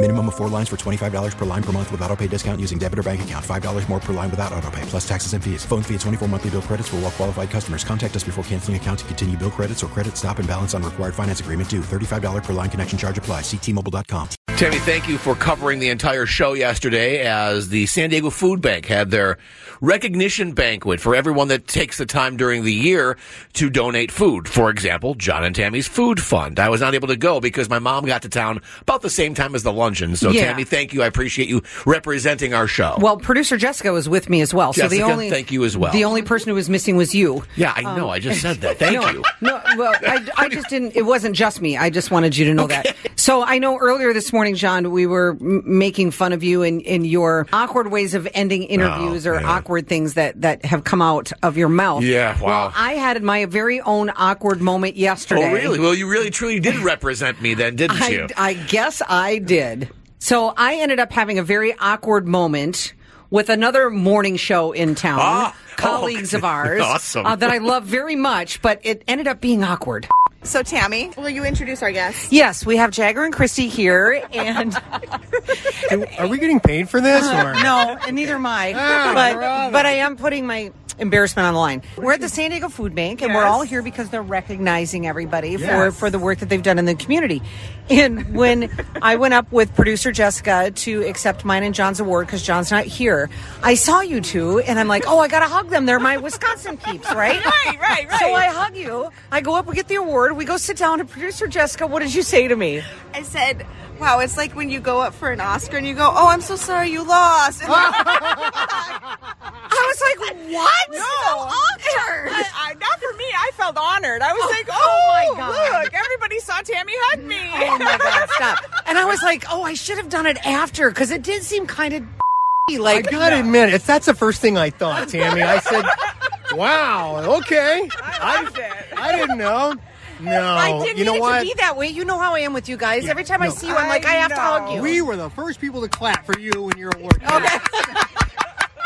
Minimum of four lines for $25 per line per month with auto pay discount using debit or bank account. $5 more per line without auto pay, plus taxes and fees. Phone fee at 24 monthly bill credits for all well qualified customers. Contact us before canceling account to continue bill credits or credit stop and balance on required finance agreement due. $35 per line connection charge apply. Ctmobile.com. Tammy, thank you for covering the entire show yesterday as the San Diego Food Bank had their recognition banquet for everyone that takes the time during the year to donate food. For example, John and Tammy's Food Fund. I was not able to go because my mom got to town about the same time as the So, Yeah. Tammy, thank you. I appreciate you representing our show. Well, producer Jessica was with me as well. so the Jessica, only thank you as well. The only person who was missing was you. yeah, I know. I just said that. Thank no, you. No, well, I, I just didn't. It wasn't just me. I just wanted you to know that. So I know earlier this morning, John, we were m- making fun of you in, in your awkward ways of ending oh, interviews Oh, or man. awkward things that, that have come out of your mouth. Yeah, wow. Well, I had my very own awkward moment oh, yesterday. Oh, really? Well, you really, truly did represent me then, didn't I, you? I guess I did. So I ended up having a very awkward moment with another morning show in town, Ah, colleagues okay. of ours, Awesome. uh, that I love very much, but it ended up being awkward. So, Tammy, will you introduce our guests? Yes, we have Jagger and Kristi here, and Are we getting paid for this? Or? no, and neither am I. Ah, but but I am putting my embarrassment on the line. We're at the San Diego Food Bank, and we're all here because they're recognizing everybody for Yes. for the work that they've done in the community. And when I went up with producer Jessica to accept mine and John's award because John's not here, I saw you two, and I'm like, oh, I gotta hug them. They're my Wisconsin peeps, right? Right, right, right. So I hug you. I go up, we get the award. We go sit down, and producer Jessica, what did you say to me? I said, wow, it's like when you go up for an Oscar and you go, oh, I'm so sorry you lost. And was like, what? no, awkward. I, I, not for me. I felt honored. I was oh, like, oh, oh my God. look, everybody saw Tammy hug me. Oh my god, stop! And I was like, oh, I should have done it after because it did seem kind of like. I gotta admit, it's that's the first thing I thought, Tammy. I said, "Wow, okay." I loved it. I didn't know. No, I didn't you know mean what? to be that way. You know how I am with you guys. Every time I see you, I'm like, I, I have to hug you. We were the first people to clap for you when your award. came.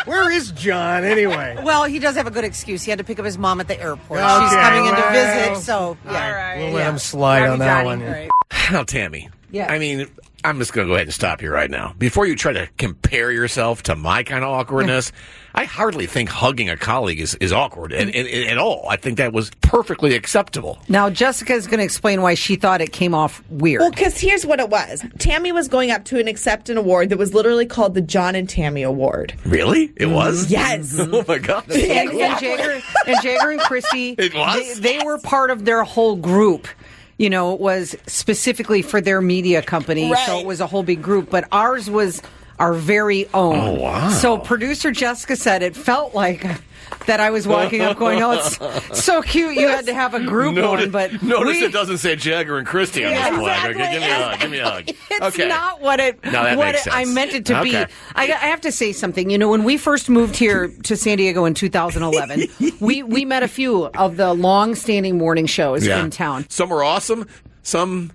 Where is John anyway? well, he does have a good excuse. He had to pick up his mom at the airport. Okay, She's coming in to well. visit, so yeah. All right. We'll let Yeah. him slide on that Johnny. one. Right. Now, Tammy. Yeah. I mean, I'm just going to go ahead and stop you right now. Before you try to compare yourself to my kind of awkwardness, I hardly think hugging a colleague is, is awkward at, at, at all. I think that was perfectly acceptable. Now Jessica is going to explain why she thought it came off weird. Well, because here's what it was. Tammy was going up to and accept an award that was literally called the John and Tammy Award. Really? It was? Mm-hmm. Yes. oh, my God. and, and Jagger and Jagger and Kristi, It was? They, they were part of their whole group. You know, it was specifically for their media company, so it was a whole big group. But ours was our very own. Oh, wow. So producer Jessica said it felt like that I was walking up going, "Oh, it's so cute." You had to have a group one, but notice we- it doesn't say Jagger and Kristi on Yeah, this flag. exactly. Okay, give me a hug. Give me a hug. It's okay. not what it No, that what makes it, I meant it to be. I, I have to say something. You know, when we first moved here to San Diego in 2011, we we met a few of the long-standing morning shows Yeah. in town. Some were awesome. Some.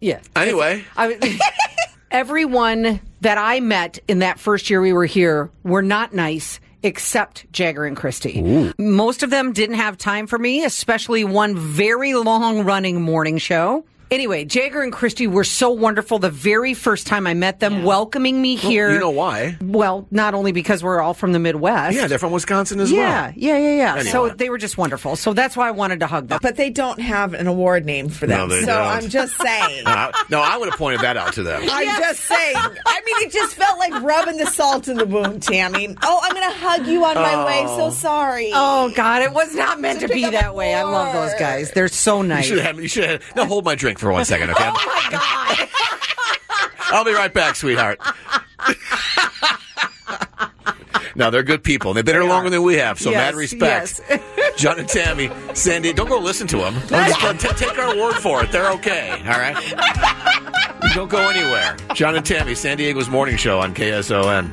Yeah. Anyway. I, everyone that I met in that first year we were here were not nice. Except Jagger and Kristi. Most of them didn't have time for me, especially one very long running morning show. Anyway, Jagger and Kristi were so wonderful the very first time I met them, welcoming me here. you know why? Well, not only because we're all from the Midwest. Yeah, they're from Wisconsin as yeah, well. yeah, yeah, yeah. So Anyway. they were just wonderful. So that's why I wanted to hug them. But they don't have an award name for them. No, they so don't. I'm just saying. Uh, no, I would have pointed that out to them. I'm just saying. I mean, it just felt like rubbing the salt in the wound, Tammy. Oh, I'm going to hug you on my way. So sorry. Oh God, it was not meant to pick be that way. I love those guys. They're so You nice. should have. You should have. Now hold my drink for one second, okay? Oh my God. I'll be right back, sweetheart. no, they're good people. and They've been here longer than we have, so Yes, mad respect. John and Tammy, Sandy, don't go listen to them. Take our word for it. They're okay. All right. Don't go anywhere. John and Tammy, San Diego's morning show on KSON.